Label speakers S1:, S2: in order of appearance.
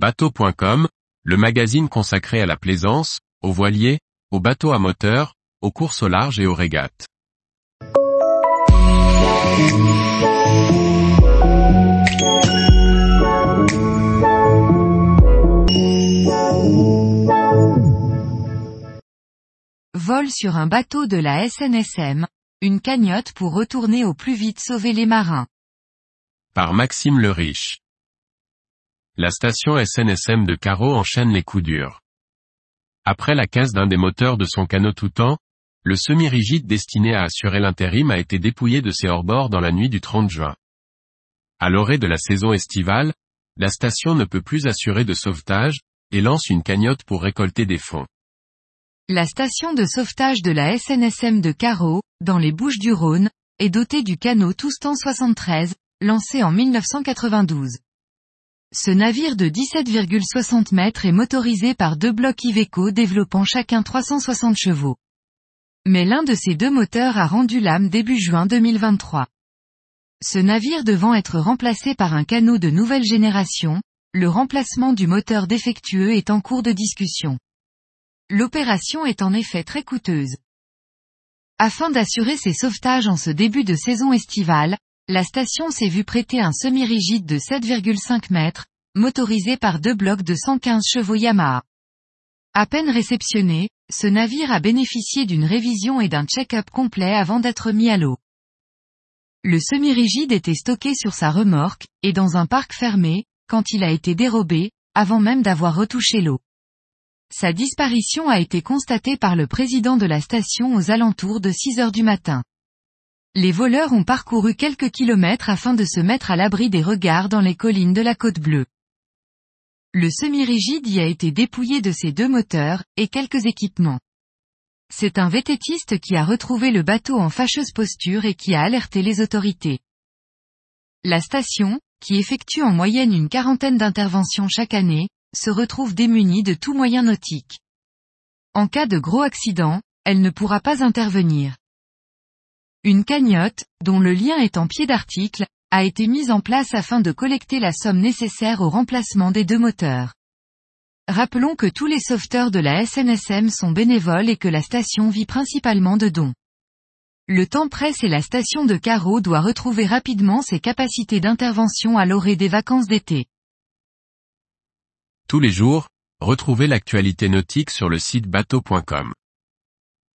S1: Bateau.com, le magazine consacré à la plaisance, aux voiliers, aux bateaux à moteur, aux courses au large et aux régates.
S2: Vol sur un bateau de la SNSM, une cagnotte pour retourner au plus vite sauver les marins.
S1: Par Maxime le Riche. La station SNSM de Carreau enchaîne les coups durs. Après la casse d'un des moteurs de son canot tout temps, le semi-rigide destiné à assurer l'intérim a été dépouillé de ses hors-bords dans la nuit du 30 juin. À l'orée de la saison estivale, la station ne peut plus assurer de sauvetage, et lance une cagnotte pour récolter des fonds.
S2: La station de sauvetage de la SNSM de Carreau, dans les Bouches du Rhône, est dotée du canot Toustan 73, lancé en 1992. Ce navire de 17,60 mètres est motorisé par deux blocs Iveco développant chacun 360 chevaux. Mais l'un de ces deux moteurs a rendu l'âme début juin 2023. Ce navire devant être remplacé par un canot de nouvelle génération, le remplacement du moteur défectueux est en cours de discussion. L'opération est en effet très coûteuse. Afin d'assurer ses sauvetages en ce début de saison estivale, la station s'est vue prêter un semi-rigide de 7,5 mètres, motorisé par deux blocs de 115 chevaux Yamaha. À peine réceptionné, ce navire a bénéficié d'une révision et d'un check-up complet avant d'être mis à l'eau. Le semi-rigide était stocké sur sa remorque, et dans un parc fermé, quand il a été dérobé, avant même d'avoir retouché l'eau. Sa disparition a été constatée par le président de la station aux alentours de 6 heures du matin. Les voleurs ont parcouru quelques kilomètres afin de se mettre à l'abri des regards dans les collines de la côte bleue. Le semi-rigide y a été dépouillé de ses deux moteurs, et quelques équipements. C'est un vététiste qui a retrouvé le bateau en fâcheuse posture et qui a alerté les autorités. La station, qui effectue en moyenne une quarantaine d'interventions chaque année, se retrouve démunie de tout moyen nautique. En cas de gros accident, elle ne pourra pas intervenir. Une cagnotte, dont le lien est en pied d'article, a été mise en place afin de collecter la somme nécessaire au remplacement des deux moteurs. Rappelons que tous les sauveteurs de la SNSM sont bénévoles et que la station vit principalement de dons. Le temps presse et la station de Carreau doit retrouver rapidement ses capacités d'intervention à l'orée des vacances d'été.
S1: Tous les jours, retrouvez l'actualité nautique sur le site bateau.com.